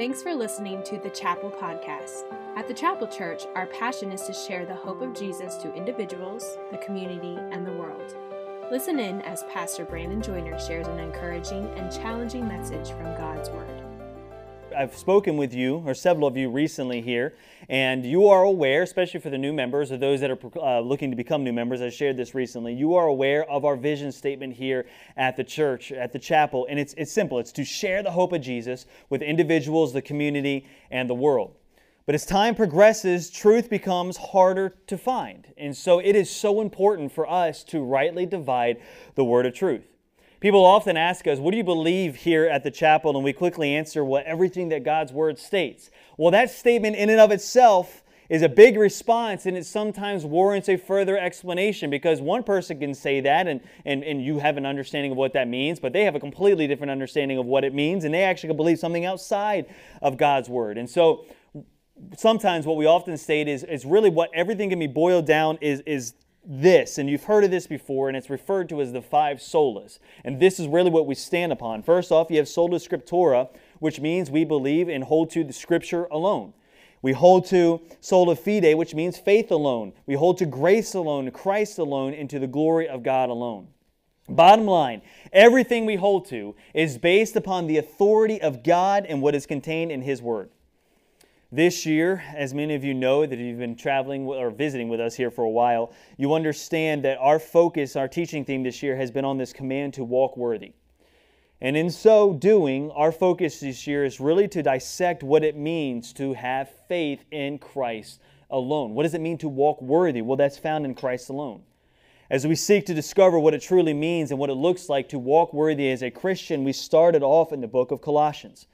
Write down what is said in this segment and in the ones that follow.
Thanks for listening to the Chapel Podcast. At the Chapel Church, our passion is to share the hope of Jesus to individuals, the community, and the world. Listen in as Pastor Brandon Joyner shares an encouraging and challenging message from God's Word. I've spoken with you, or several of you recently here, and you are aware, especially for the new members or those that are uh, looking to become new members, I shared this recently, you are aware of our vision statement here at the church, at the chapel, and it's, it's simple. It's to share the hope of Jesus with individuals, the community, and the world. But as time progresses, truth becomes harder to find. And so it is so important for us to rightly divide the word of truth. People often ask us, What do you believe here at the chapel? And we quickly answer, Well, everything that God's Word states. Well, that statement in and of itself is a big response and it sometimes warrants a further explanation because one person can say that and, and, and you have an understanding of what that means, but they have a completely different understanding of what it means and they actually can believe something outside of God's Word. And so sometimes what we often state is, is really what everything can be boiled down is, is this, and you've heard of this before, and it's referred to as the five solas. And this is really what we stand upon. First off, you have sola scriptura, which means we believe and hold to the scripture alone. We hold to sola fide, which means faith alone. We hold to grace alone, Christ alone, and to the glory of God alone. Bottom line, everything we hold to is based upon the authority of God and what is contained in His Word. This year, as many of you know that you've been traveling or visiting with us here for a while, you understand that our focus, our teaching theme this year has been on this command to walk worthy. And in so doing, our focus this year is really to dissect what it means to have faith in Christ alone. What does it mean to walk worthy? Well, that's found in Christ alone. As we seek to discover what it truly means and what it looks like to walk worthy as a Christian, we started off in the book of Colossians.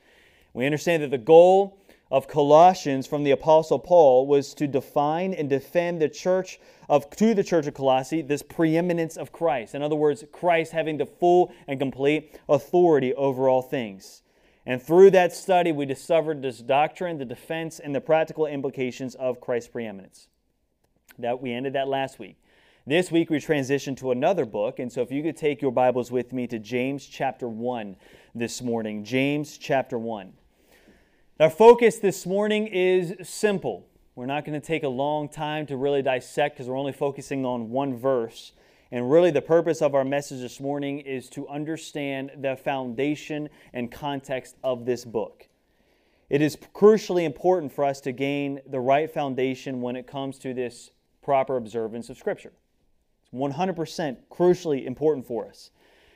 We understand that the goal of Colossians from the apostle Paul was to define and defend the church of to the church of Colossae this preeminence of Christ. In other words, Christ having the full and complete authority over all things. And through that study, we discovered this doctrine, the defense, and the practical implications of Christ's preeminence. That we ended that last week. This week we transition to another book, and so if you could take your Bibles with me to James chapter 1 this morning. James chapter 1. Our focus this morning is simple. We're not going to take a long time to really dissect because we're only focusing on one verse. And really, the purpose of our message this morning is to understand the foundation and context of this book. It is crucially important for us to gain the right foundation when it comes to this proper observance of Scripture. It's 100% crucially important for us.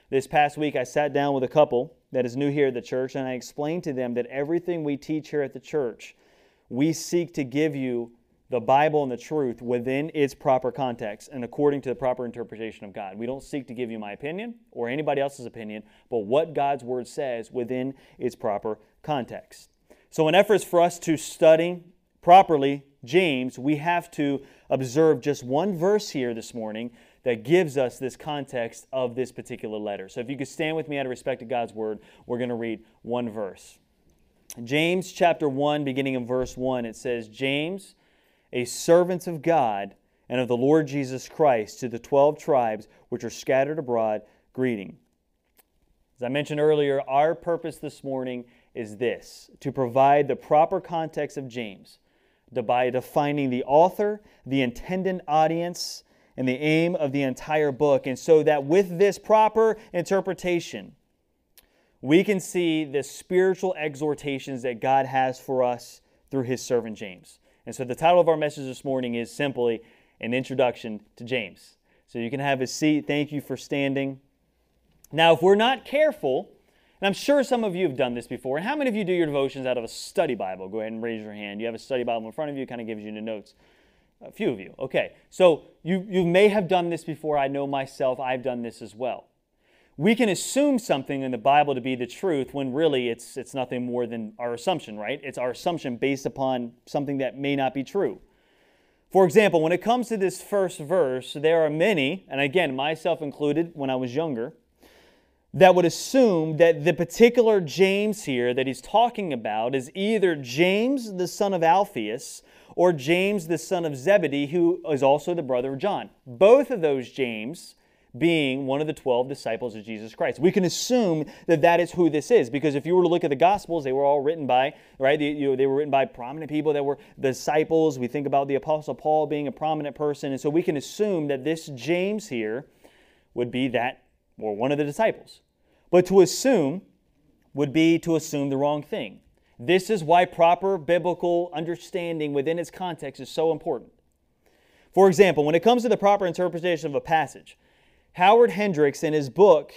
This past week, I sat down with a couple that is new here at the church, and I explained to them that everything we teach here at the church, we seek to give you the Bible and the truth within its proper context and according to the proper interpretation of God. We don't seek to give you my opinion or anybody else's opinion, but what God's Word says within its proper context. So, in efforts for us to study properly James, we have to observe just one verse here this morning that gives us this context of this particular letter. So if you could stand with me out of respect to God's word, we're going to read one verse. James chapter 1, beginning in verse 1, it says, James, a servant of God and of the Lord Jesus Christ, to the twelve tribes which are scattered abroad, greeting. As I mentioned earlier, our purpose this morning is this to provide the proper context of James by defining the author, the intended audience, and the aim of the entire book. And so that with this proper interpretation, we can see the spiritual exhortations that God has for us through his servant James. And so the title of our message this morning is simply An Introduction to James. So you can have a seat. Thank you for standing. Now, if we're not careful, and I'm sure some of you have done this before, and how many of you do your devotions out of a study Bible? Go ahead and raise your hand. You have a study Bible in front of you, kind of gives you the notes. A few of you. Okay. So you, you may have done this before. I know myself, I've done this as well. We can assume something in the Bible to be the truth when really it's, it's nothing more than our assumption, right? It's our assumption based upon something that may not be true. For example, when it comes to this first verse, there are many, and again, myself included when I was younger, that would assume that the particular James here that he's talking about is either James, the son of Alphaeus, or James, the son of Zebedee, who is also the brother of John. Both of those James being one of the 12 disciples of Jesus Christ. We can assume that that is who this is because if you were to look at the Gospels, they were all written by, right? They, you know, they were written by prominent people that were disciples. We think about the Apostle Paul being a prominent person. And so we can assume that this James here would be that, or one of the disciples. But to assume would be to assume the wrong thing. This is why proper biblical understanding within its context is so important. For example, when it comes to the proper interpretation of a passage, Howard Hendricks, in his book,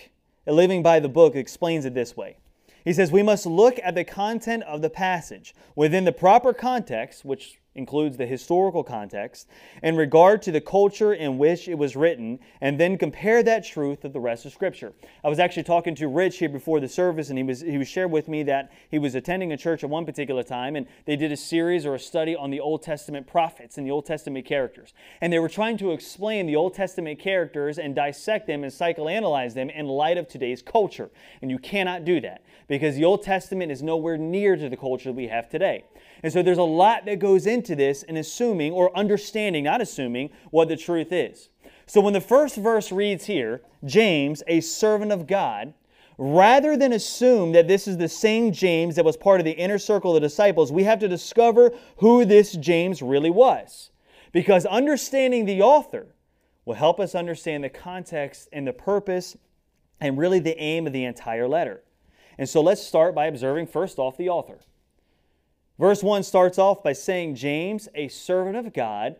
Living by the Book, explains it this way. He says, We must look at the content of the passage within the proper context, which includes the historical context, in regard to the culture in which it was written, and then compare that truth with the rest of Scripture. I was actually talking to Rich here before the service, and he was he was shared with me that he was attending a church at one particular time, and they did a series or a study on the Old Testament prophets and the Old Testament characters. And they were trying to explain the Old Testament characters and dissect them and psychoanalyze them in light of today's culture. And you cannot do that because the Old Testament is nowhere near to the culture we have today. And so there's a lot that goes into this in assuming or understanding, not assuming, what the truth is. So when the first verse reads here, James, a servant of God, rather than assume that this is the same James that was part of the inner circle of the disciples, we have to discover who this James really was. Because understanding the author will help us understand the context and the purpose and really the aim of the entire letter. And so let's start by observing first off the author. Verse 1 starts off by saying, James, a servant of God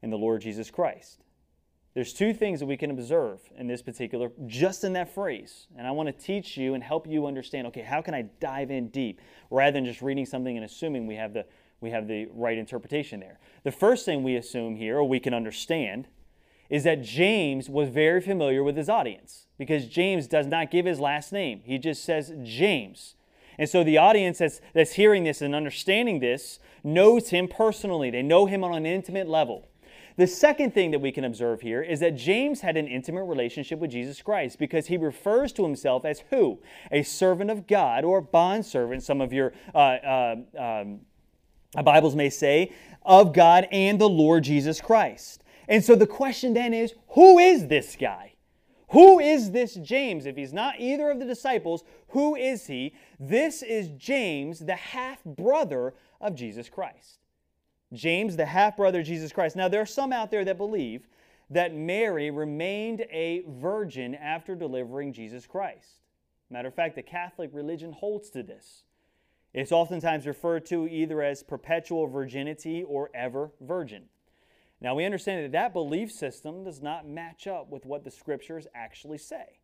and the Lord Jesus Christ. There's two things that we can observe in this particular, just in that phrase. And I want to teach you and help you understand, okay, how can I dive in deep rather than just reading something and assuming we have the, we have the right interpretation there. The first thing we assume here, or we can understand, is that James was very familiar with his audience because James does not give his last name. He just says James. And so the audience that's, that's hearing this and understanding this knows him personally. They know him on an intimate level. The second thing that we can observe here is that James had an intimate relationship with Jesus Christ because he refers to himself as who? A servant of God or bondservant, some of your uh, uh, um, Bibles may say, of God and the Lord Jesus Christ. And so the question then is who is this guy? Who is this James? If he's not either of the disciples, who is he? This is James, the half brother of Jesus Christ. James, the half brother of Jesus Christ. Now, there are some out there that believe that Mary remained a virgin after delivering Jesus Christ. Matter of fact, the Catholic religion holds to this. It's oftentimes referred to either as perpetual virginity or ever virgin. Now, we understand that that belief system does not match up with what the scriptures actually say.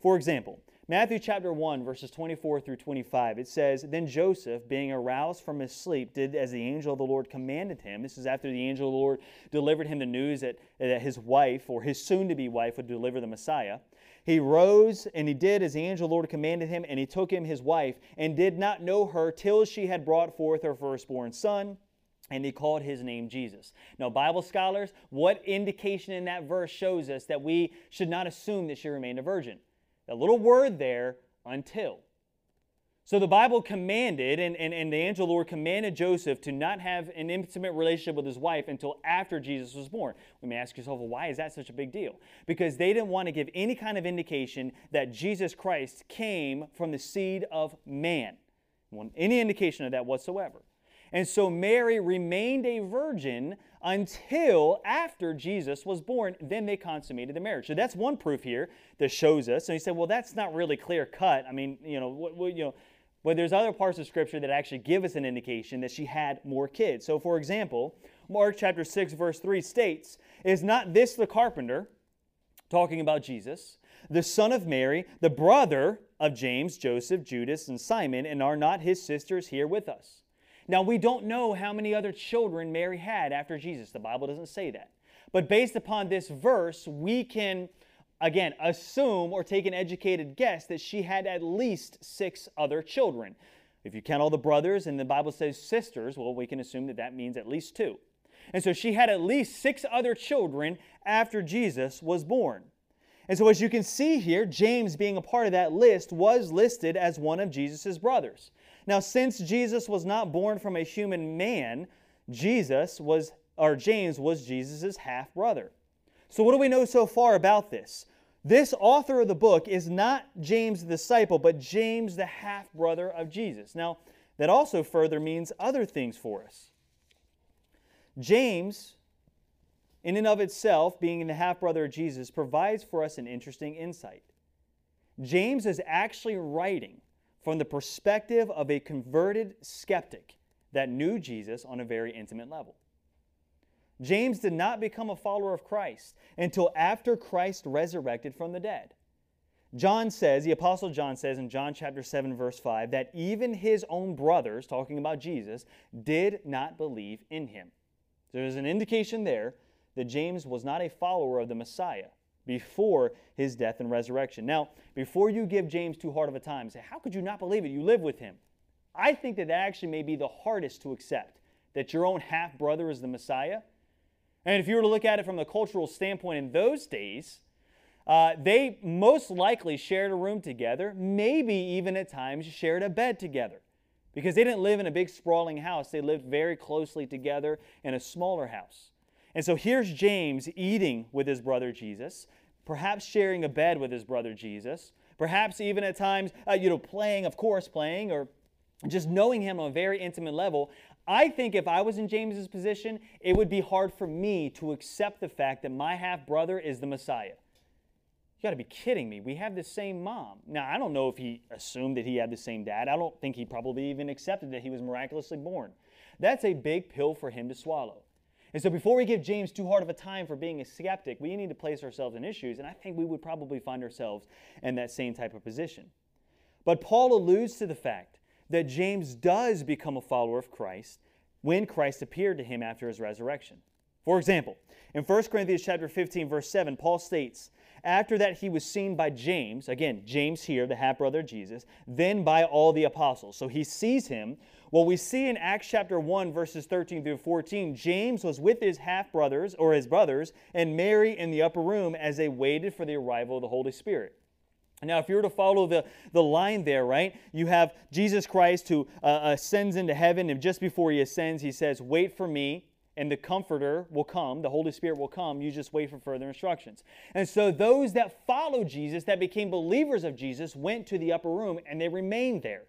For example, Matthew chapter 1, verses 24 through 25, it says, Then Joseph, being aroused from his sleep, did as the angel of the Lord commanded him. This is after the angel of the Lord delivered him the news that, that his wife, or his soon to be wife, would deliver the Messiah. He rose and he did as the angel of the Lord commanded him, and he took him his wife, and did not know her till she had brought forth her firstborn son and he called his name Jesus. Now, Bible scholars, what indication in that verse shows us that we should not assume that she remained a virgin? The little word there, until. So the Bible commanded, and, and, and the angel Lord commanded Joseph to not have an intimate relationship with his wife until after Jesus was born. We may ask yourself, well, why is that such a big deal? Because they didn't want to give any kind of indication that Jesus Christ came from the seed of man. Any indication of that whatsoever. And so Mary remained a virgin until after Jesus was born. Then they consummated the marriage. So that's one proof here that shows us. And he said, well, that's not really clear cut. I mean, you know, what, what, you know, but there's other parts of Scripture that actually give us an indication that she had more kids. So, for example, Mark chapter 6, verse 3 states, Is not this the carpenter, talking about Jesus, the son of Mary, the brother of James, Joseph, Judas, and Simon, and are not his sisters here with us? Now, we don't know how many other children Mary had after Jesus. The Bible doesn't say that. But based upon this verse, we can, again, assume or take an educated guess that she had at least six other children. If you count all the brothers and the Bible says sisters, well, we can assume that that means at least two. And so she had at least six other children after Jesus was born. And so, as you can see here, James, being a part of that list, was listed as one of Jesus' brothers. Now, since Jesus was not born from a human man, Jesus was, or James was Jesus' half brother. So, what do we know so far about this? This author of the book is not James the disciple, but James the half brother of Jesus. Now, that also further means other things for us. James, in and of itself, being the half brother of Jesus, provides for us an interesting insight. James is actually writing from the perspective of a converted skeptic that knew Jesus on a very intimate level. James did not become a follower of Christ until after Christ resurrected from the dead. John says, the Apostle John says in John chapter 7, verse 5, that even his own brothers, talking about Jesus, did not believe in him. There's an indication there that James was not a follower of the Messiah before his death and resurrection. Now, before you give James too hard of a time, say, How could you not believe it? You live with him. I think that that actually may be the hardest to accept that your own half brother is the Messiah. And if you were to look at it from the cultural standpoint in those days, uh, they most likely shared a room together, maybe even at times shared a bed together. Because they didn't live in a big sprawling house, they lived very closely together in a smaller house. And so here's James eating with his brother Jesus, perhaps sharing a bed with his brother Jesus, perhaps even at times, uh, you know, playing, of course, playing, or just knowing him on a very intimate level. I think if I was in James's position, it would be hard for me to accept the fact that my half brother is the Messiah. You got to be kidding me. We have the same mom. Now, I don't know if he assumed that he had the same dad. I don't think he probably even accepted that he was miraculously born. That's a big pill for him to swallow. And so, before we give James too hard of a time for being a skeptic, we need to place ourselves in issues, and I think we would probably find ourselves in that same type of position. But Paul alludes to the fact that James does become a follower of Christ when Christ appeared to him after his resurrection. For example, in 1 Corinthians chapter 15 verse 7, Paul states, after that, he was seen by James, again, James here, the half brother of Jesus, then by all the apostles. So he sees him. Well, we see in Acts chapter 1, verses 13 through 14, James was with his half brothers, or his brothers, and Mary in the upper room as they waited for the arrival of the Holy Spirit. Now, if you were to follow the, the line there, right, you have Jesus Christ who uh, ascends into heaven, and just before he ascends, he says, Wait for me and the Comforter will come, the Holy Spirit will come. You just wait for further instructions. And so those that followed Jesus, that became believers of Jesus, went to the upper room and they remained there.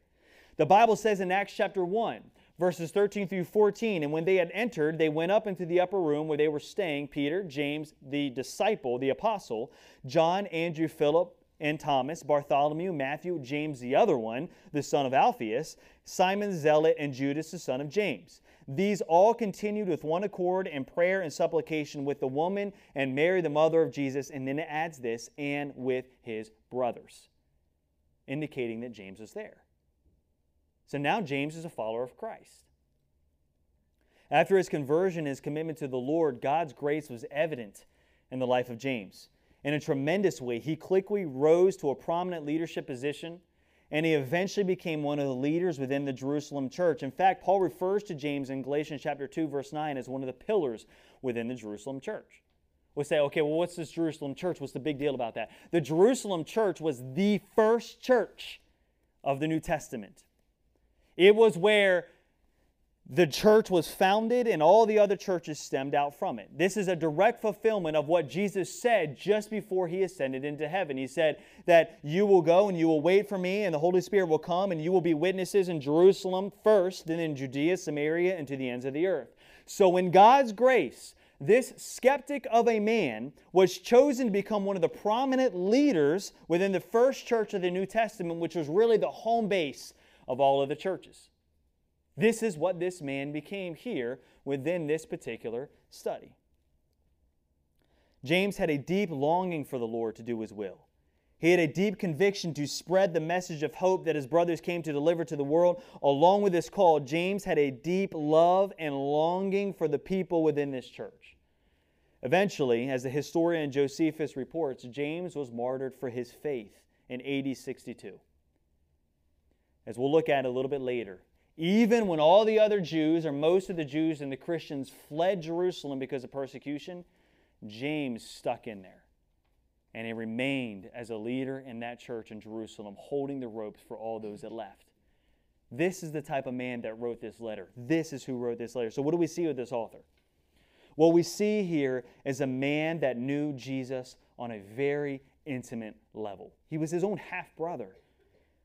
The Bible says in Acts chapter 1, verses 13 through 14, and when they had entered, they went up into the upper room where they were staying Peter, James, the disciple, the apostle, John, Andrew, Philip, and Thomas, Bartholomew, Matthew, James the other one, the son of Alphaeus, Simon Zealot, and Judas the son of James. These all continued with one accord in prayer and supplication with the woman and Mary, the mother of Jesus. And then it adds this, and with his brothers, indicating that James was there. So now James is a follower of Christ. After his conversion, his commitment to the Lord, God's grace was evident in the life of James. In a tremendous way, he quickly rose to a prominent leadership position and he eventually became one of the leaders within the Jerusalem church. In fact, Paul refers to James in Galatians chapter 2 verse 9 as one of the pillars within the Jerusalem church. We say, okay, well, what's this Jerusalem church? What's the big deal about that? The Jerusalem church was the first church of the New Testament. It was where the church was founded and all the other churches stemmed out from it. This is a direct fulfillment of what Jesus said just before he ascended into heaven. He said that you will go and you will wait for me, and the Holy Spirit will come, and you will be witnesses in Jerusalem first, then in Judea, Samaria, and to the ends of the earth. So, in God's grace, this skeptic of a man was chosen to become one of the prominent leaders within the first church of the New Testament, which was really the home base of all of the churches. This is what this man became here within this particular study. James had a deep longing for the Lord to do his will. He had a deep conviction to spread the message of hope that his brothers came to deliver to the world. Along with this call, James had a deep love and longing for the people within this church. Eventually, as the historian Josephus reports, James was martyred for his faith in AD 62. As we'll look at a little bit later, even when all the other Jews, or most of the Jews and the Christians, fled Jerusalem because of persecution, James stuck in there. And he remained as a leader in that church in Jerusalem, holding the ropes for all those that left. This is the type of man that wrote this letter. This is who wrote this letter. So, what do we see with this author? What we see here is a man that knew Jesus on a very intimate level. He was his own half brother.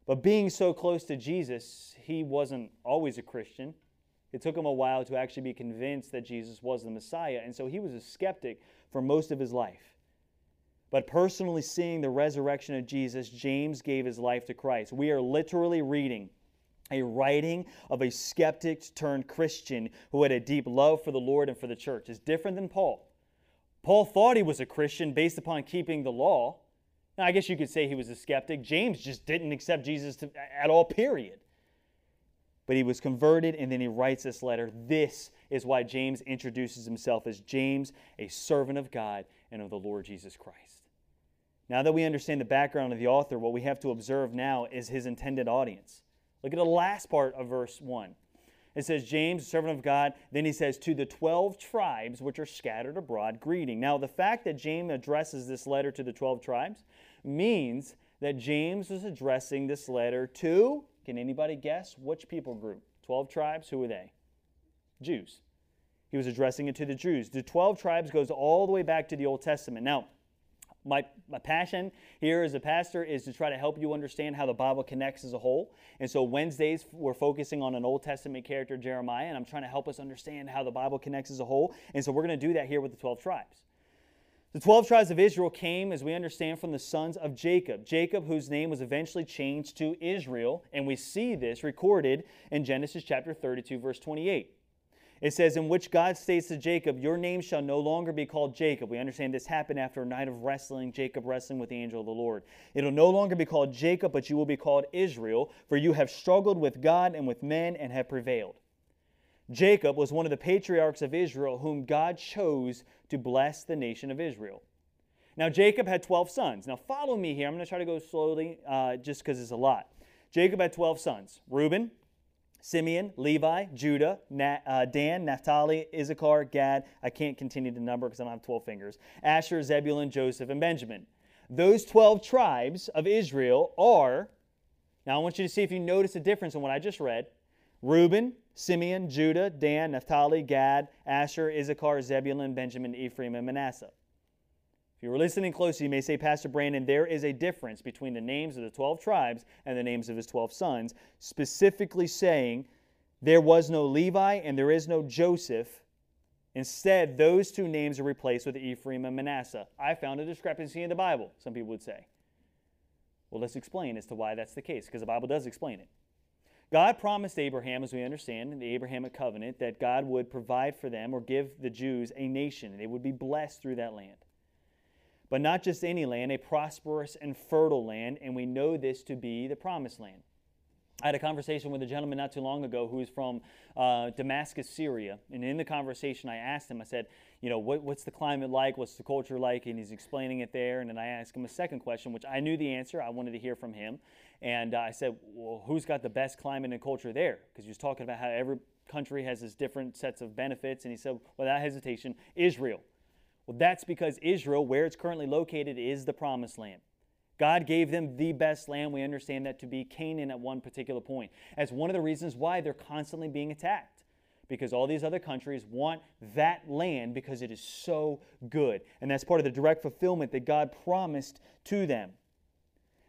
But being so close to Jesus, he wasn't always a Christian. It took him a while to actually be convinced that Jesus was the Messiah, and so he was a skeptic for most of his life. But personally seeing the resurrection of Jesus, James gave his life to Christ. We are literally reading a writing of a skeptic turned Christian who had a deep love for the Lord and for the church. It's different than Paul. Paul thought he was a Christian based upon keeping the law. I guess you could say he was a skeptic. James just didn't accept Jesus to, at all, period. But he was converted, and then he writes this letter. This is why James introduces himself as James, a servant of God and of the Lord Jesus Christ. Now that we understand the background of the author, what we have to observe now is his intended audience. Look at the last part of verse 1. It says, James, servant of God. Then he says, To the 12 tribes which are scattered abroad, greeting. Now, the fact that James addresses this letter to the 12 tribes means that James was addressing this letter to, can anybody guess which people group? 12 tribes, who are they? Jews. He was addressing it to the Jews. The 12 tribes goes all the way back to the Old Testament. Now, my, my passion here as a pastor is to try to help you understand how the Bible connects as a whole. And so Wednesdays, we're focusing on an Old Testament character, Jeremiah, and I'm trying to help us understand how the Bible connects as a whole. And so we're going to do that here with the 12 tribes. The 12 tribes of Israel came, as we understand, from the sons of Jacob. Jacob, whose name was eventually changed to Israel. And we see this recorded in Genesis chapter 32, verse 28. It says, In which God states to Jacob, Your name shall no longer be called Jacob. We understand this happened after a night of wrestling, Jacob wrestling with the angel of the Lord. It'll no longer be called Jacob, but you will be called Israel, for you have struggled with God and with men and have prevailed. Jacob was one of the patriarchs of Israel whom God chose to bless the nation of Israel. Now, Jacob had 12 sons. Now, follow me here. I'm going to try to go slowly uh, just because it's a lot. Jacob had 12 sons Reuben, Simeon, Levi, Judah, Na- uh, Dan, Naphtali, Issachar, Gad. I can't continue to number because I don't have 12 fingers. Asher, Zebulun, Joseph, and Benjamin. Those 12 tribes of Israel are, now I want you to see if you notice a difference in what I just read Reuben, Simeon, Judah, Dan, Naphtali, Gad, Asher, Issachar, Zebulun, Benjamin, Ephraim, and Manasseh. If you were listening closely, you may say, Pastor Brandon, there is a difference between the names of the 12 tribes and the names of his 12 sons, specifically saying there was no Levi and there is no Joseph. Instead, those two names are replaced with Ephraim and Manasseh. I found a discrepancy in the Bible, some people would say. Well, let's explain as to why that's the case, because the Bible does explain it. God promised Abraham, as we understand in the Abrahamic covenant, that God would provide for them or give the Jews a nation, and they would be blessed through that land but not just any land, a prosperous and fertile land, and we know this to be the promised land. I had a conversation with a gentleman not too long ago who is from uh, Damascus, Syria. And in the conversation, I asked him, I said, you know, what, what's the climate like? What's the culture like? And he's explaining it there. And then I asked him a second question, which I knew the answer. I wanted to hear from him. And uh, I said, well, who's got the best climate and culture there? Because he was talking about how every country has its different sets of benefits. And he said, without hesitation, Israel. Well, that's because Israel, where it's currently located, is the promised land. God gave them the best land. We understand that to be Canaan at one particular point, as one of the reasons why they're constantly being attacked. Because all these other countries want that land because it is so good. And that's part of the direct fulfillment that God promised to them.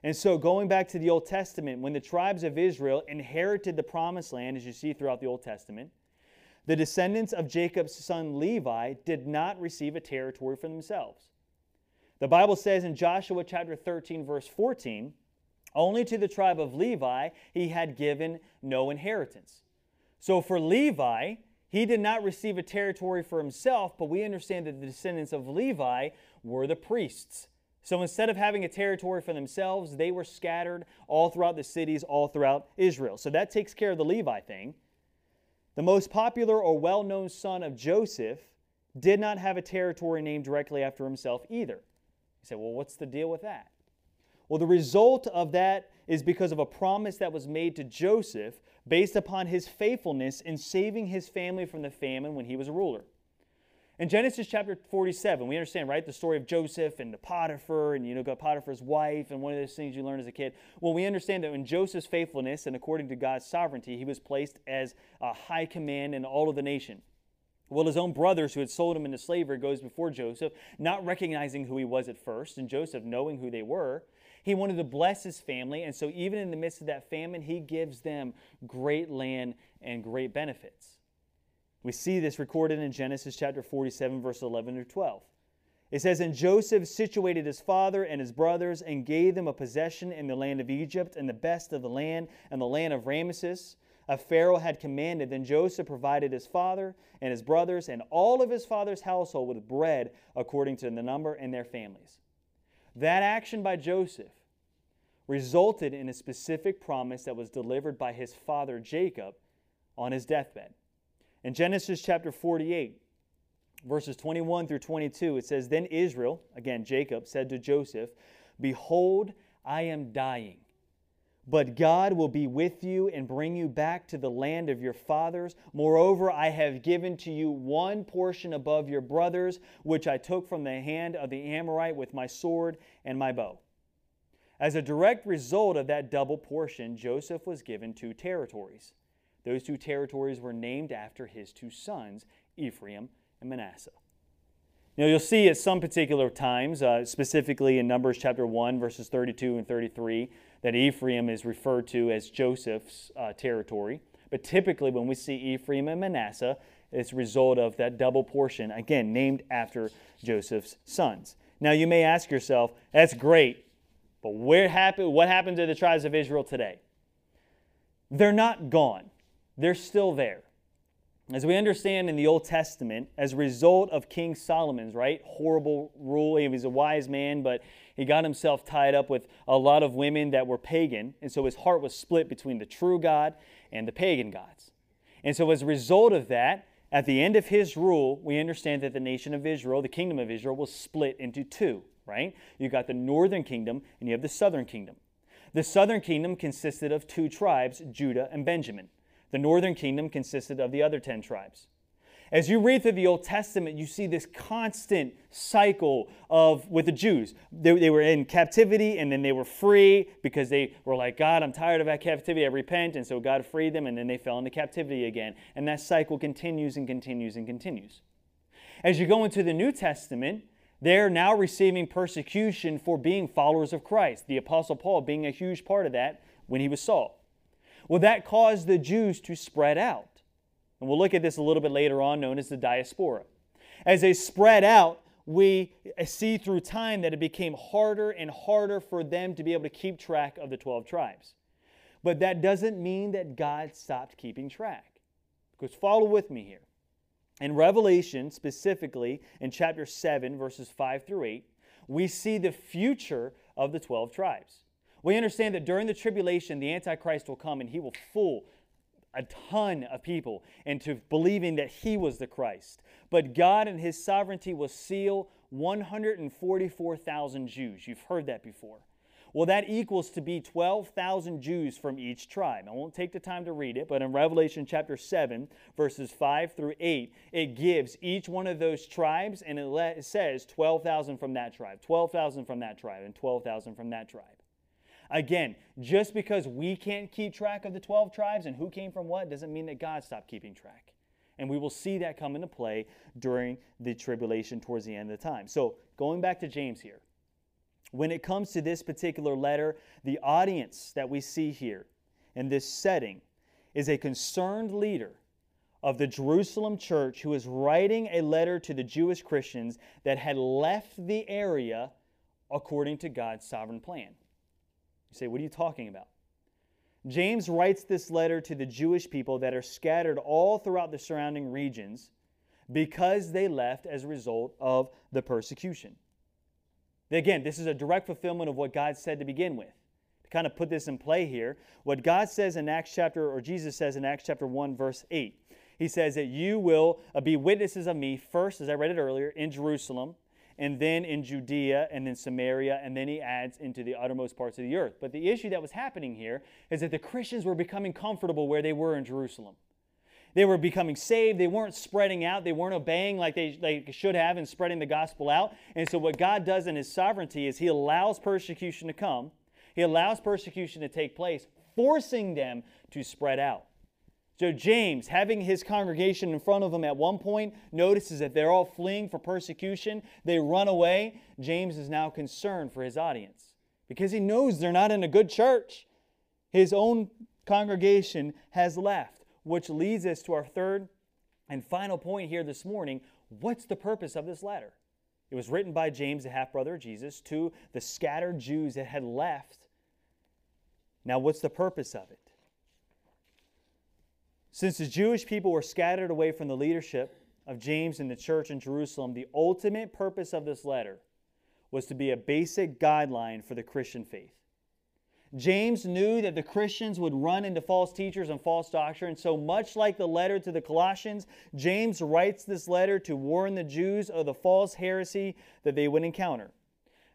And so, going back to the Old Testament, when the tribes of Israel inherited the promised land, as you see throughout the Old Testament, the descendants of Jacob's son Levi did not receive a territory for themselves. The Bible says in Joshua chapter 13, verse 14, only to the tribe of Levi he had given no inheritance. So for Levi, he did not receive a territory for himself, but we understand that the descendants of Levi were the priests. So instead of having a territory for themselves, they were scattered all throughout the cities, all throughout Israel. So that takes care of the Levi thing. The most popular or well known son of Joseph did not have a territory named directly after himself either. You say, well, what's the deal with that? Well, the result of that is because of a promise that was made to Joseph based upon his faithfulness in saving his family from the famine when he was a ruler. In Genesis chapter 47, we understand, right, the story of Joseph and the Potiphar and, you know, Potiphar's wife and one of those things you learn as a kid. Well, we understand that in Joseph's faithfulness and according to God's sovereignty, he was placed as a high command in all of the nation. Well, his own brothers who had sold him into slavery goes before Joseph, not recognizing who he was at first, and Joseph knowing who they were. He wanted to bless his family, and so even in the midst of that famine, he gives them great land and great benefits. We see this recorded in Genesis chapter 47, verse 11 to 12. It says, And Joseph situated his father and his brothers and gave them a possession in the land of Egypt and the best of the land and the land of Ramesses a Pharaoh had commanded. Then Joseph provided his father and his brothers and all of his father's household with bread according to the number and their families. That action by Joseph resulted in a specific promise that was delivered by his father Jacob on his deathbed. In Genesis chapter 48, verses 21 through 22, it says, Then Israel, again Jacob, said to Joseph, Behold, I am dying. But God will be with you and bring you back to the land of your fathers. Moreover, I have given to you one portion above your brothers, which I took from the hand of the Amorite with my sword and my bow. As a direct result of that double portion, Joseph was given two territories. Those two territories were named after his two sons, Ephraim and Manasseh. Now, you'll see at some particular times, uh, specifically in Numbers chapter 1, verses 32 and 33, that Ephraim is referred to as Joseph's uh, territory. But typically, when we see Ephraim and Manasseh, it's a result of that double portion, again, named after Joseph's sons. Now, you may ask yourself, that's great, but where happened, what happened to the tribes of Israel today? They're not gone, they're still there. As we understand in the Old Testament, as a result of King Solomon's, right, horrible rule, he was a wise man, but he got himself tied up with a lot of women that were pagan, and so his heart was split between the true God and the pagan gods. And so, as a result of that, at the end of his rule, we understand that the nation of Israel, the kingdom of Israel, was split into two, right? You've got the northern kingdom and you have the southern kingdom. The southern kingdom consisted of two tribes, Judah and Benjamin. The northern kingdom consisted of the other 10 tribes. As you read through the Old Testament, you see this constant cycle of with the Jews. They, they, were in captivity and then they were free because they were like, God, I'm tired of that captivity. I repent. And so God freed them and then they fell into captivity again. And that cycle continues and continues and continues. As you go into the New Testament, they're now receiving persecution for being followers of Christ. The Apostle Paul being a huge part of that when he was Saul. Well, that caused the Jews to spread out. And we'll look at this a little bit later on, known as the diaspora. As they spread out, we see through time that it became harder and harder for them to be able to keep track of the 12 tribes. But that doesn't mean that God stopped keeping track. Because follow with me here. In Revelation, specifically in chapter 7, verses 5 through 8, we see the future of the 12 tribes. We understand that during the tribulation, the Antichrist will come and he will fool a ton of people into believing that he was the Christ. But God and his sovereignty will seal 144,000 Jews. You've heard that before. Well, that equals to be 12,000 Jews from each tribe. I won't take the time to read it, but in Revelation chapter 7, verses 5 through 8, it gives each one of those tribes, and it says 12,000 from that tribe, 12,000 from that tribe, and 12,000 from that tribe. Again, just because we can't keep track of the 12 tribes and who came from what doesn't mean that God stopped keeping track. And we will see that come into play during the tribulation towards the end of the time. So, going back to James here, when it comes to this particular letter, the audience that we see here in this setting is a concerned leader of the Jerusalem church who is writing a letter to the Jewish Christians that had left the area according to God's sovereign plan. You say, what are you talking about? James writes this letter to the Jewish people that are scattered all throughout the surrounding regions because they left as a result of the persecution. Again, this is a direct fulfillment of what God said to begin with. To kind of put this in play here, what God says in Acts chapter, or Jesus says in Acts chapter 1, verse 8, he says that you will be witnesses of me first, as I read it earlier, in Jerusalem, and then in Judea, and then Samaria, and then he adds into the uttermost parts of the earth. But the issue that was happening here is that the Christians were becoming comfortable where they were in Jerusalem. They were becoming saved. They weren't spreading out. They weren't obeying like they, they should have and spreading the gospel out. And so, what God does in His sovereignty is He allows persecution to come, He allows persecution to take place, forcing them to spread out. So James, having his congregation in front of him at one point, notices that they're all fleeing for persecution. They run away. James is now concerned for his audience because he knows they're not in a good church. His own congregation has left, which leads us to our third and final point here this morning. What's the purpose of this letter? It was written by James, the half brother of Jesus, to the scattered Jews that had left. Now, what's the purpose of it? Since the Jewish people were scattered away from the leadership of James in the church in Jerusalem, the ultimate purpose of this letter was to be a basic guideline for the Christian faith. James knew that the Christians would run into false teachers and false doctrine, so much like the letter to the Colossians, James writes this letter to warn the Jews of the false heresy that they would encounter.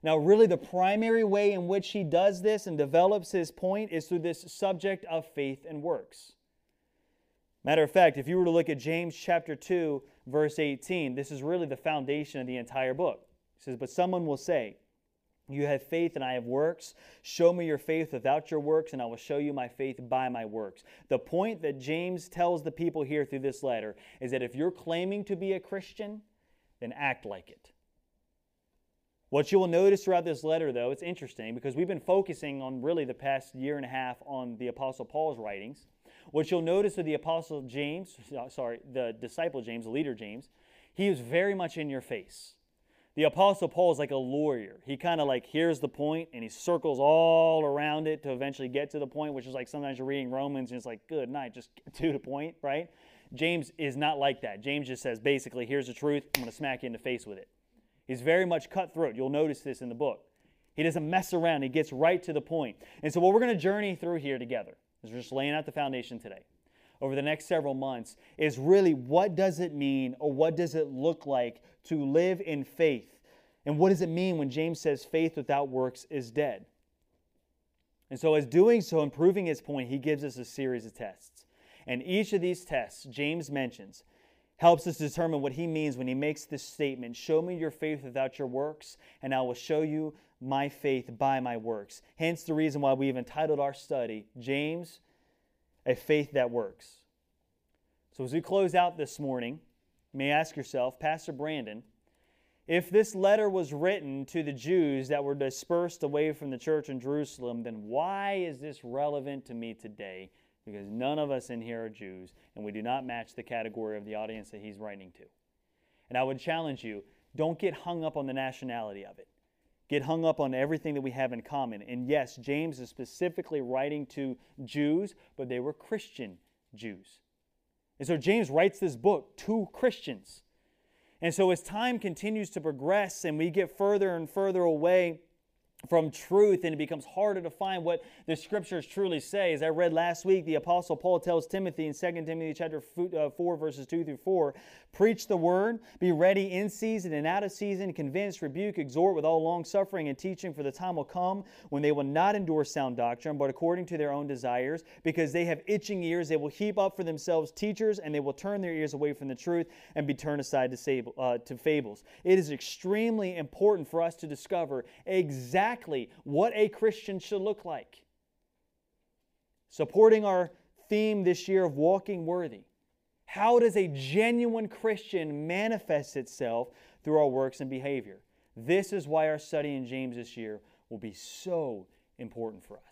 Now, really, the primary way in which he does this and develops his point is through this subject of faith and works. Matter of fact, if you were to look at James chapter 2, verse 18, this is really the foundation of the entire book. He says, But someone will say, You have faith and I have works. Show me your faith without your works, and I will show you my faith by my works. The point that James tells the people here through this letter is that if you're claiming to be a Christian, then act like it. What you will notice throughout this letter, though, it's interesting because we've been focusing on really the past year and a half on the Apostle Paul's writings. What you'll notice with the Apostle James, sorry, the disciple James, the leader James, he is very much in your face. The Apostle Paul is like a lawyer. He kind of like hears the point and he circles all around it to eventually get to the point, which is like sometimes you're reading Romans and it's like, good night, just to the point, right? James is not like that. James just says, basically, here's the truth. I'm going to smack you in the face with it. He's very much cutthroat. You'll notice this in the book. He doesn't mess around, he gets right to the point. And so, what we're going to journey through here together as we're just laying out the foundation today, over the next several months, is really what does it mean or what does it look like to live in faith? And what does it mean when James says faith without works is dead? And so, as doing so and proving his point, he gives us a series of tests. And each of these tests, James mentions, helps us determine what he means when he makes this statement Show me your faith without your works, and I will show you my faith by my works. Hence the reason why we've entitled our study, James, a faith that works. So as we close out this morning, you may ask yourself, Pastor Brandon, if this letter was written to the Jews that were dispersed away from the church in Jerusalem, then why is this relevant to me today? Because none of us in here are Jews, and we do not match the category of the audience that he's writing to. And I would challenge you don't get hung up on the nationality of it get hung up on everything that we have in common. And yes, James is specifically writing to Jews, but they were Christian Jews. And so James writes this book to Christians. And so as time continues to progress and we get further and further away from truth and it becomes harder to find what the scriptures truly say. As i read last week the apostle paul tells timothy in 2 timothy chapter uh, 4 verses 2 through 4 preach the word be ready in season and out of season convince rebuke exhort with all long suffering and teaching for the time will come when they will not endure sound doctrine but according to their own desires because they have itching ears they will heap up for themselves teachers and they will turn their ears away from the truth and be turned aside to, uh, to fables. It is extremely important for us to discover exactly exactly what a Christian should look like. Supporting our theme this year of walking worthy. How does a genuine Christian manifest itself through our works and behavior? This is why our study in James this year will be so important for us.